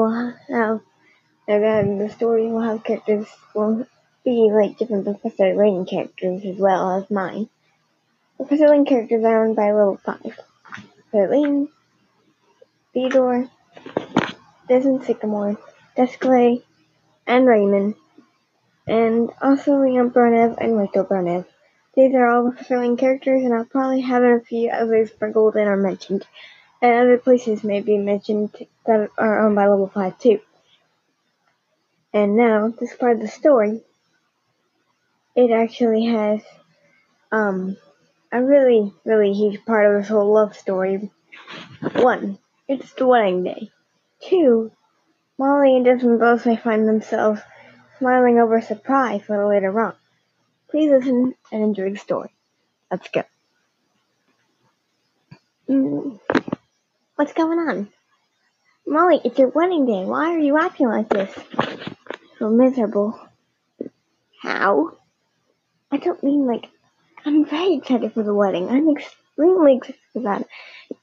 will have, and then the story will have characters will be like different Professor Layton characters as well as mine. Professor Layton characters are owned by level 5. Professor Layton, Theodore, Desmond Sycamore, Desclay, and Raymond, and also Leon Barnev and Rachel Barnev. These are all Professor Layton characters, and I'll probably have a few others sprinkled in or mentioned, and other places may be mentioned that are owned by level 5 too. And now, this part of the story, it actually has um, a really, really huge part of this whole love story. One, it's the wedding day. Two, Molly and Desmond both may find themselves smiling over a surprise a little later on. Please listen and enjoy the story. Let's go. Mm, what's going on? Molly, it's your wedding day. Why are you acting like this? So miserable. How? I don't mean like I'm very excited for the wedding. I'm extremely excited for that.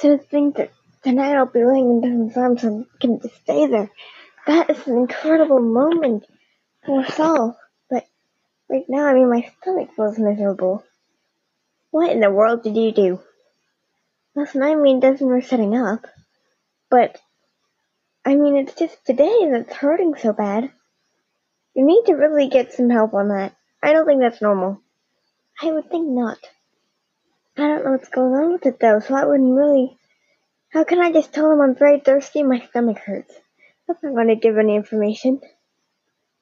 To think that tonight I'll be laying in Desmond's arms and can stay there. That is an incredible moment for us all. But right now, I mean, my stomach feels miserable. What in the world did you do? Last night, me and Desmond were setting up. But, I mean, it's just today that's hurting so bad. You need to really get some help on that. I don't think that's normal. I would think not. I don't know what's going on with it though, so I wouldn't really. How can I just tell him I'm very thirsty and my stomach hurts? That's not going to give any information.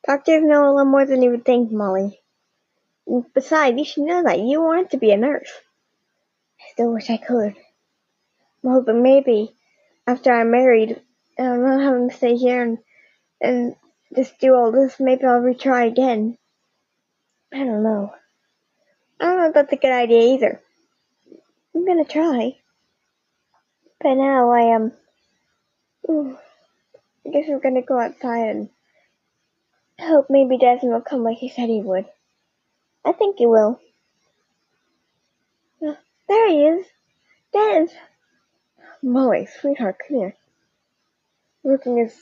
Doctors know a lot more than you would think, Molly. Besides, you should know that you wanted to be a nurse. I still wish I could. Well, but maybe after I'm married and I'm not having to stay here and and just do all this, maybe I'll retry again. I don't know. I don't know if that's a good idea either. I'm gonna try. But now I am. Um, I guess we're gonna go outside and hope maybe Desmond will come like he said he would. I think he will. There he is. Des! Molly, sweetheart, come here. Looking as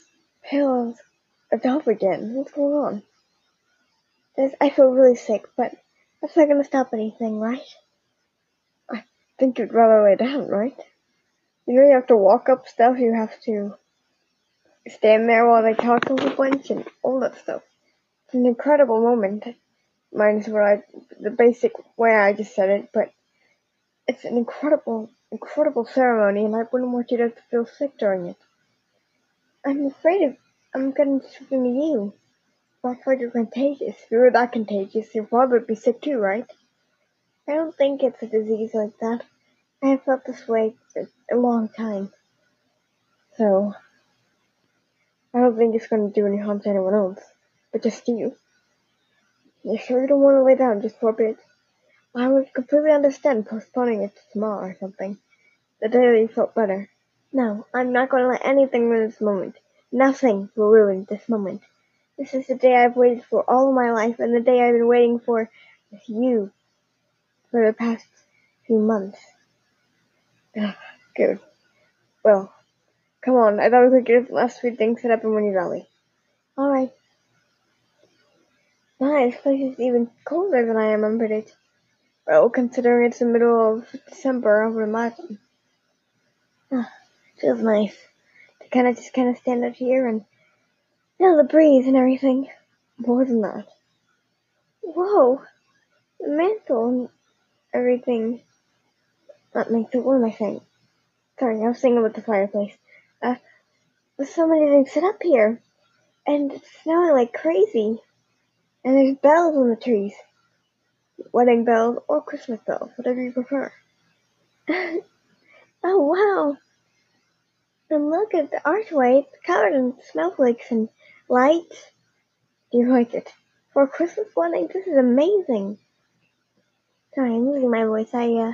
pale as a dove again. What's going on? I feel really sick, but that's not gonna stop anything, right? I think you'd rather lay down, right? You know you have to walk up stuff, you have to stand there while they talk a whole bunch and all that stuff. It's an incredible moment. Mine's what I, the basic way I just said it, but it's an incredible, incredible ceremony and I wouldn't want you to feel sick during it. I'm afraid of, I'm getting something to you. I thought you're contagious. If you were that contagious, your father would be sick too, right? I don't think it's a disease like that. I have felt this way for a long time. So, I don't think it's going to do any harm to anyone else, but just you. You sure you don't want to lay down just for a bit? I would completely understand postponing it to tomorrow or something. The day that you felt better. No, I'm not going to let anything ruin this moment. Nothing will ruin this moment. This is the day I've waited for all my life, and the day I've been waiting for with you for the past few months. Ugh, good. Well, come on. I thought we could get the last few things set up in when Valley. All right. My, this place is even colder than I remembered it. Well, considering it's the middle of December, I would imagine. Ah, feels nice to kind of just kind of stand up here and feel the breeze and everything. More than that. Whoa! The mantle and everything. That makes it warm, I think. Sorry, I was thinking about the fireplace. Uh, there's so many things set up here. And it's snowing like crazy. And there's bells on the trees. Wedding bells or Christmas bells, whatever you prefer. oh wow! And look at the archway, it's covered in snowflakes and lights. Do you like it? For Christmas wedding, this is amazing. Sorry, I'm losing my voice. I, uh,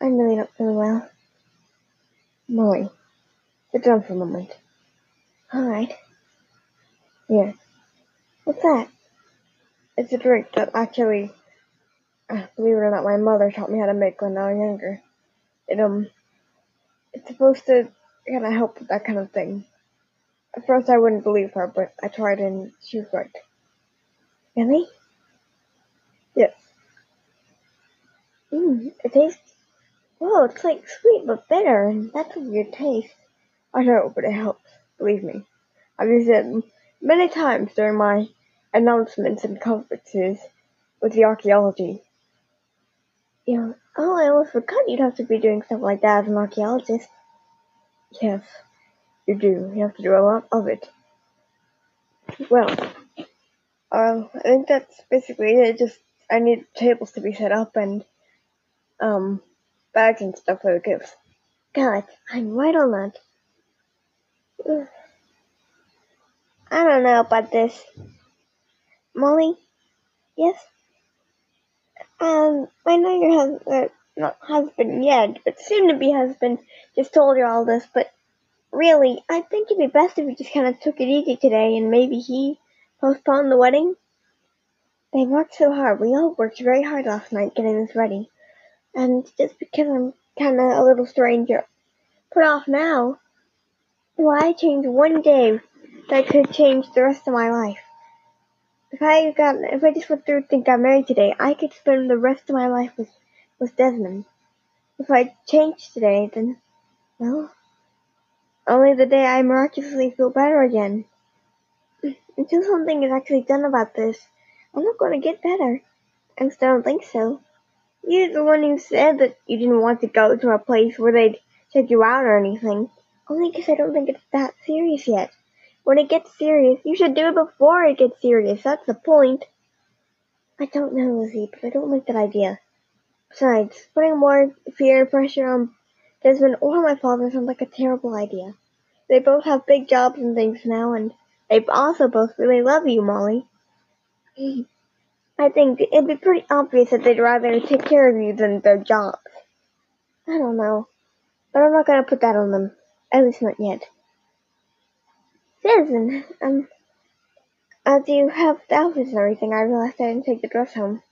I'm really not feeling well. Molly, sit down for a moment. Alright. Here. What's that? It's a drink that actually, uh, believe it or not, my mother taught me how to make when I was younger. It, um, it's supposed to kind of help with that kind of thing. At first, I wouldn't believe her, but I tried and she was right. Really? Yes. Mmm, it tastes. Whoa, it's like sweet but bitter, and that's a weird taste. I know, but it helps. Believe me. I've used it many times during my announcements and conferences with the archaeology. Yeah. Oh, I almost forgot you'd have to be doing stuff like that as an archaeologist. Yes, you do. You have to do a lot of it. Well, uh, I think that's basically it. Just I need tables to be set up and um bags and stuff for the gifts. God, I'm right on that. I don't know about this. Molly? Yes? Um, I know your husband, uh, not husband yet, but soon to be husband, just told you all this, but really, I think it'd be best if we just kind of took it easy today and maybe he postponed the wedding. They worked so hard. We all worked very hard last night getting this ready. And just because I'm kind of a little stranger, put off now, why change one day that could change the rest of my life? If I got, if I just went through and got married today, I could spend the rest of my life with, with Desmond. If I changed today, then, well, only the day I miraculously feel better again. Until something is actually done about this, I'm not going to get better. I still don't think so. You're the one who said that you didn't want to go to a place where they'd check you out or anything. Only because I don't think it's that serious yet. When it gets serious, you should do it before it gets serious. That's the point. I don't know, Lizzie, but I don't like that idea. Besides, putting more fear and pressure on Desmond or my father sounds like a terrible idea. They both have big jobs and things now, and they also both really love you, Molly. I think it'd be pretty obvious that they'd rather take care of you than their jobs. I don't know, but I'm not gonna put that on them. At least not yet. Citizen, um, as you have the outfits and everything, I realized I didn't take the dress home.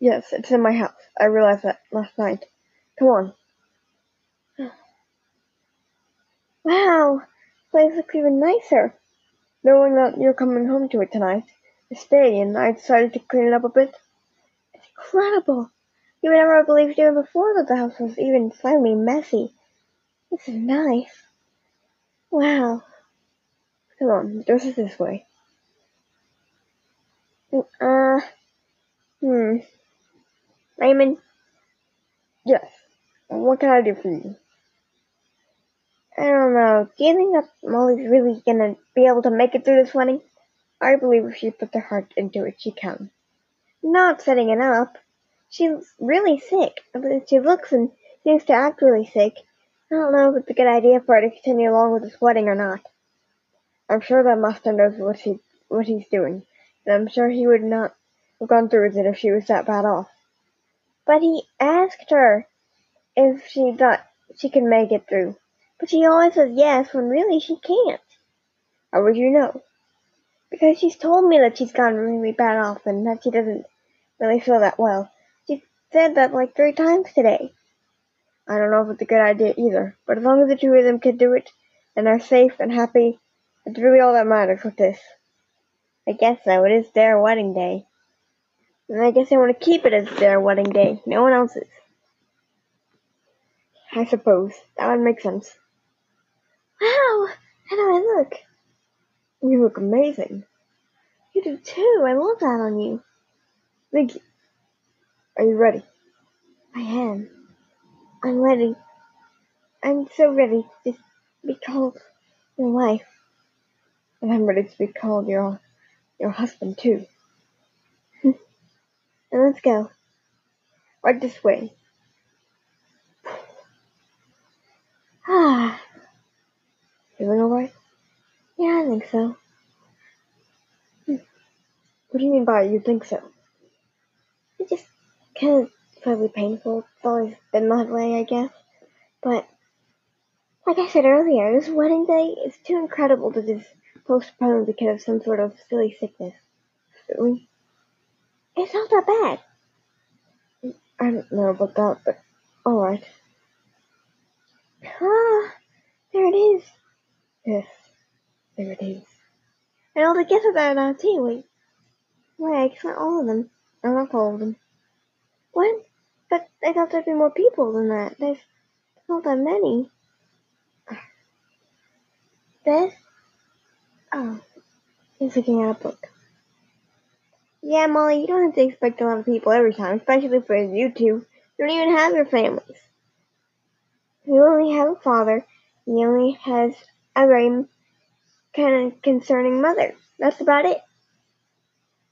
Yes, it's in my house. I realized that last night. Come on. Wow, place looks even nicer. Knowing that you're coming home to it tonight, I stay and I decided to clean it up a bit. It's incredible. You would never have believed even before that the house was even slightly messy. This is nice. Wow. Come on, dress is this way. Uh, hmm. Raymond? Yes. What can I do for you? I don't know. Do you think that Molly's really gonna be able to make it through this wedding? I believe if she puts her heart into it, she can. Not setting it up. She's really sick. She looks and seems to act really sick. I don't know if it's a good idea for her to continue along with this wedding or not. I'm sure that master knows what he what he's doing, and I'm sure he would not have gone through with it if she was that bad off. But he asked her if she thought she could make it through. But she always says yes when really she can't. How would you know? Because she's told me that she's gone really bad off and that she doesn't really feel that well. She said that like three times today. I don't know if it's a good idea either, but as long as the two of them can do it and are safe and happy, it's really all that matters with this. I guess so. It is their wedding day. And I guess they want to keep it as their wedding day, no one else's. I suppose. That would make sense. Wow! How do I look? You look amazing. You do too. I love that on you. Thank you. Are you ready? I am. I'm ready. I'm so ready to be called your wife. And I'm ready to be called your your husband too. and let's go. Right this way. Ah. Feeling alright? Yeah, I think so. Hmm. What do you mean by you think so? It's just kind of slightly painful. It's always been that way, I guess. But, like I said earlier, this wedding day is too incredible to just postpone because of some sort of silly sickness. It's not that bad. I don't know about that, but alright. Ah, There it is. Yes, there it is. And all the gifts are there now too. Wait, wait, I guess not all of them. No, not all of them. What? But I thought there'd be more people than that. There's not that many. This? He's looking at a book. Yeah, Molly, you don't have to expect a lot of people every time, especially for you two. You don't even have your families. You only have a father. He only has a very kind of concerning mother. That's about it.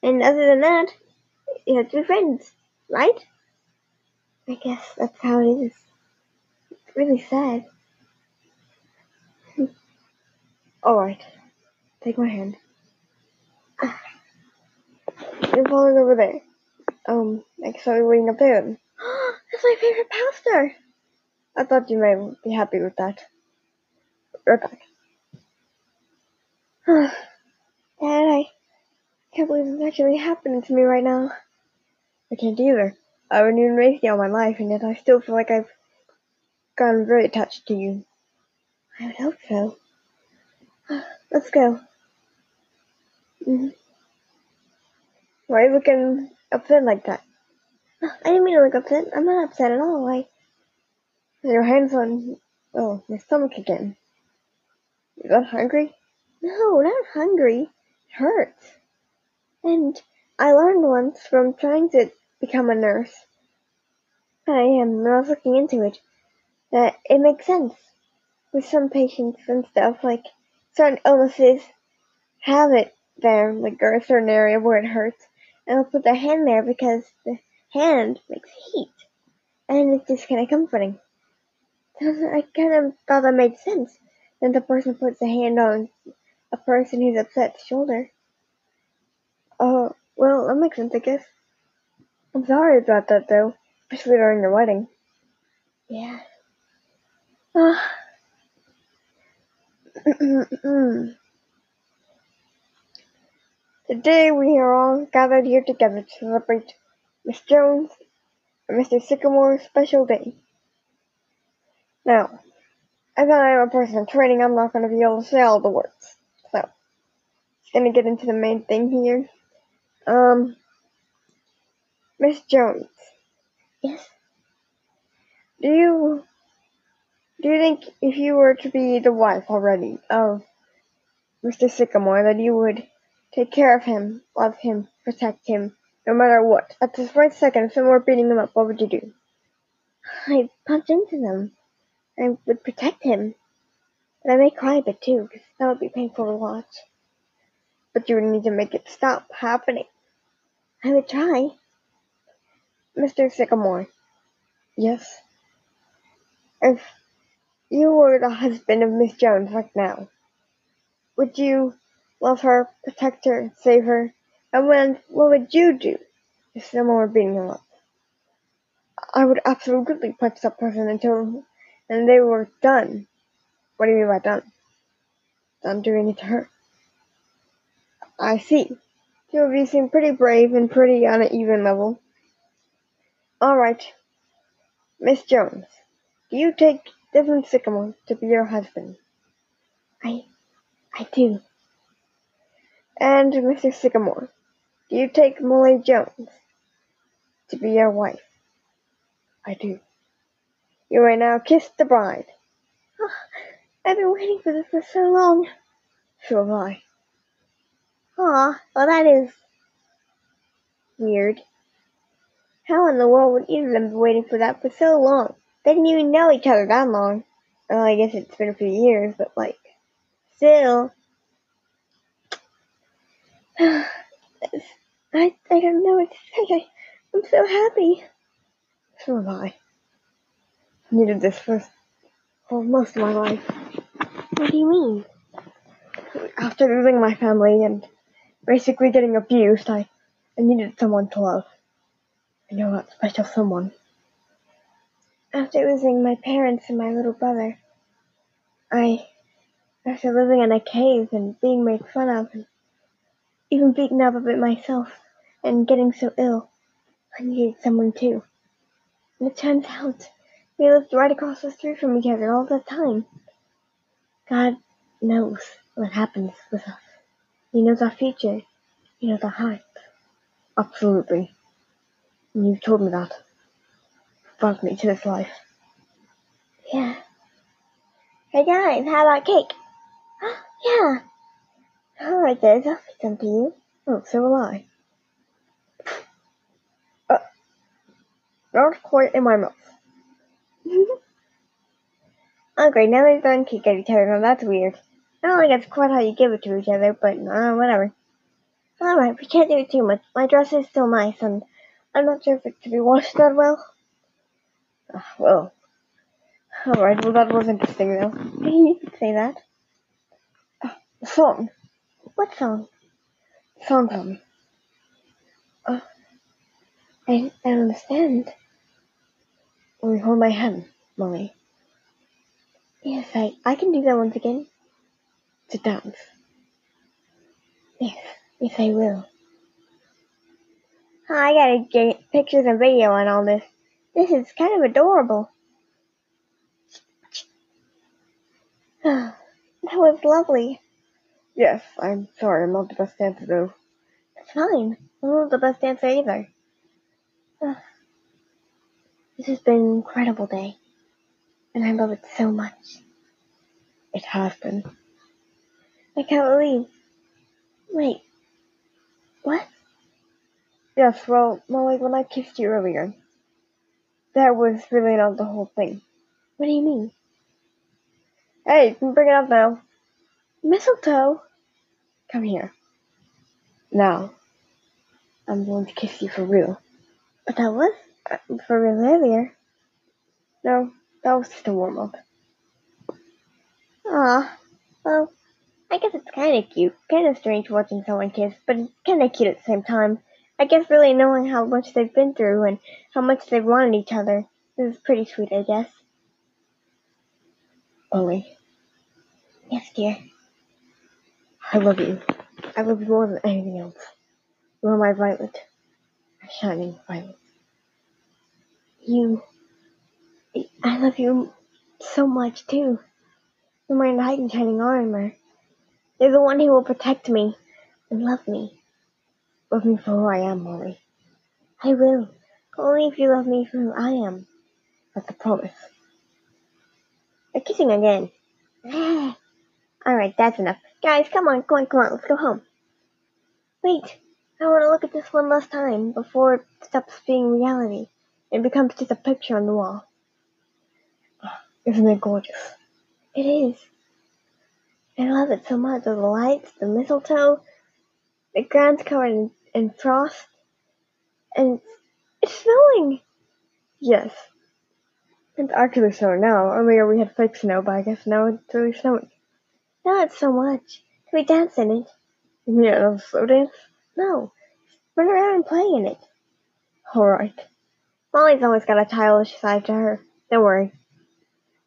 And other than that, you have be friends, right? I guess that's how it is. It's really sad. Alright. Take my hand. You're falling over there. Um, waiting up there that's my favorite pastor. I thought you might be happy with that. Right back. Dad, I can't believe it's actually happening to me right now. I can't either. I haven't even raised all my life, and yet I still feel like I've gotten very attached to you. I would hope so. Let's go. Mm-hmm. Why are you looking upset like that? I didn't mean to look upset. I'm not upset at all. I. Your hands on. Oh, my stomach again. You that hungry? No, not hungry. It hurts. And I learned once from trying to become a nurse. I am. Was looking into it. That it makes sense with some patients and stuff. Like certain illnesses have it there, like a certain area where it hurts, and they'll put their hand there because the hand makes heat, and it's just kind of comforting. I kind of thought that made sense. Then the person puts a hand on a person who's upset's shoulder. Oh, well, that makes sense, I guess. I'm sorry about that, though, especially during your wedding. Yeah. Uh. Today we are all gathered here together to celebrate Miss Jones and Mr. Sycamore's special day. Now, as I am a person in training, I'm not going to be able to say all the words. So, just going to get into the main thing here. Um, Miss Jones. Yes? Do you, do you think if you were to be the wife already of Mr. Sycamore that you would take care of him, love him, protect him, no matter what? At this right second, if someone were beating him up, what would you do? I'd punch into them. I would protect him. But I may cry a bit too, because that would be painful to watch. But you would need to make it stop happening. I would try. Mr. Sycamore. Yes? If you were the husband of Miss Jones right now, would you love her, protect her, save her? And when, what would you do if someone were beating her up? I would absolutely punch that person until and they were done. What do you mean by done? Done doing it to her. I see. Two of you seem pretty brave and pretty on an even level. Alright. Miss Jones, do you take Desmond Sycamore to be your husband? I I do. And Mr. Sycamore, do you take Molly Jones to be your wife? I do. You may now kiss the bride. Oh, I've been waiting for this for so long. So have I. Aw, well that is weird. How in the world would either of them be waiting for that for so long? They didn't even know each other that long. Well, I guess it's been a few years, but like, still. I, I don't know what to say. I, I'm so happy. So am I. I needed this for, for most of my life. What do you mean? After losing my family and basically getting abused, I, I needed someone to love. I know that special someone. After losing my parents and my little brother, I, after living in a cave and being made fun of, and even beaten up a bit myself, and getting so ill, I needed someone too. And it turns out we lived right across the street from each other all the time. God knows what happens with us. He knows our future. He knows our hearts. Absolutely. And you've told me that. Brought me to this life. Yeah. Hey guys, how about cake? yeah. Alright, guys, I'll feed some to you. Oh, so will I. Uh, not quite in my mouth. great, now they're throwing cake at each other. Now that's weird. I don't think that's quite how you give it to each other, but uh, whatever. Alright, we can't do it too much. My dress is still nice, and I'm not sure if it can be washed that well. Uh, well, alright, well that was interesting though. could say that. Uh, song. What song? Song tell. Uh, I, I understand. You hold my hand, Molly? Yes, I, I can do that once again. To dance. Yes, yes I will. I gotta get pictures and video on all this. This is kind of adorable. that was lovely. Yes, I'm sorry, I'm not the best dancer though. It's fine. I'm not the best dancer either. This has been an incredible day. And I love it so much. It has been. I can't believe. Wait. What? Yes, well, Molly, when I kissed you earlier, that was really not the whole thing. What do you mean? Hey, you can bring it up now. Mistletoe? Come here. Now, I'm going to kiss you for real. But that was uh, for real earlier. No, that was just a warm up. Aw, well, I guess it's kind of cute. Kind of strange watching someone kiss, but it's kind of cute at the same time. I guess really knowing how much they've been through and how much they've wanted each other is pretty sweet, I guess. Molly. Yes, dear. I love you. I love you more than anything else. You are my violet. My shining violet. You. I love you so much, too. You're my knight in shining armor. You're the one who will protect me and love me. Love me for who I am, Molly. I will. Only if you love me for who I am. That's a promise. They're kissing again. Alright, that's enough. Guys, come on, come on, come on, let's go home. Wait, I want to look at this one last time before it stops being reality and becomes just a picture on the wall. Isn't it gorgeous? It is. I love it so much. The lights, the mistletoe, the ground's covered in, in frost, and it's snowing. Yes. It's actually snowing now. Earlier we had fake snow, but I guess now it's really snowing. Not so much. Can we dance in it? Yeah, slow dance? No. Run around and play in it. Alright. Molly's always got a childish side to her. Don't worry.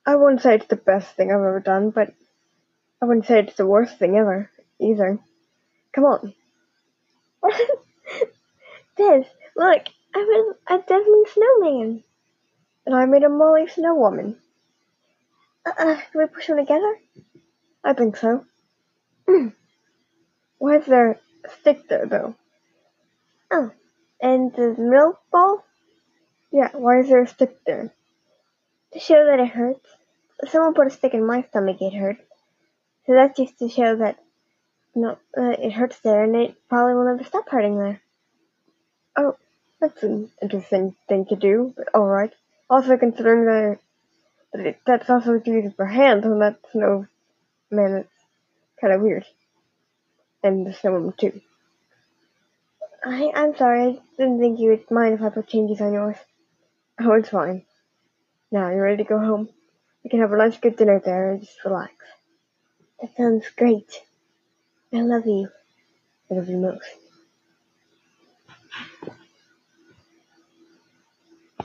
I wouldn't say it's the best thing I've ever done, but I wouldn't say it's the worst thing ever, either. Come on. Des, look, I made a Desmond Snowman. And I made a Molly Snow Woman. Uh, uh, can we push them together? I think so. Why is there a stick there, though? Oh, and the milk ball? Yeah, why is there a stick there? To show that it hurts. If someone put a stick in my stomach, it hurt. So that's just to show that no, uh, it hurts there, and it probably will never stop hurting there. Oh, that's an interesting thing to do, but alright. Also considering that, that it, that's also used for hands, and that's no man, it's kind of weird. And the snowman too. I, I'm sorry, I didn't think you would mind if I put changes on yours. Oh, it's fine. Now, you're ready to go home? We can have a nice good dinner there and just relax. That sounds great. I love you. I love you most.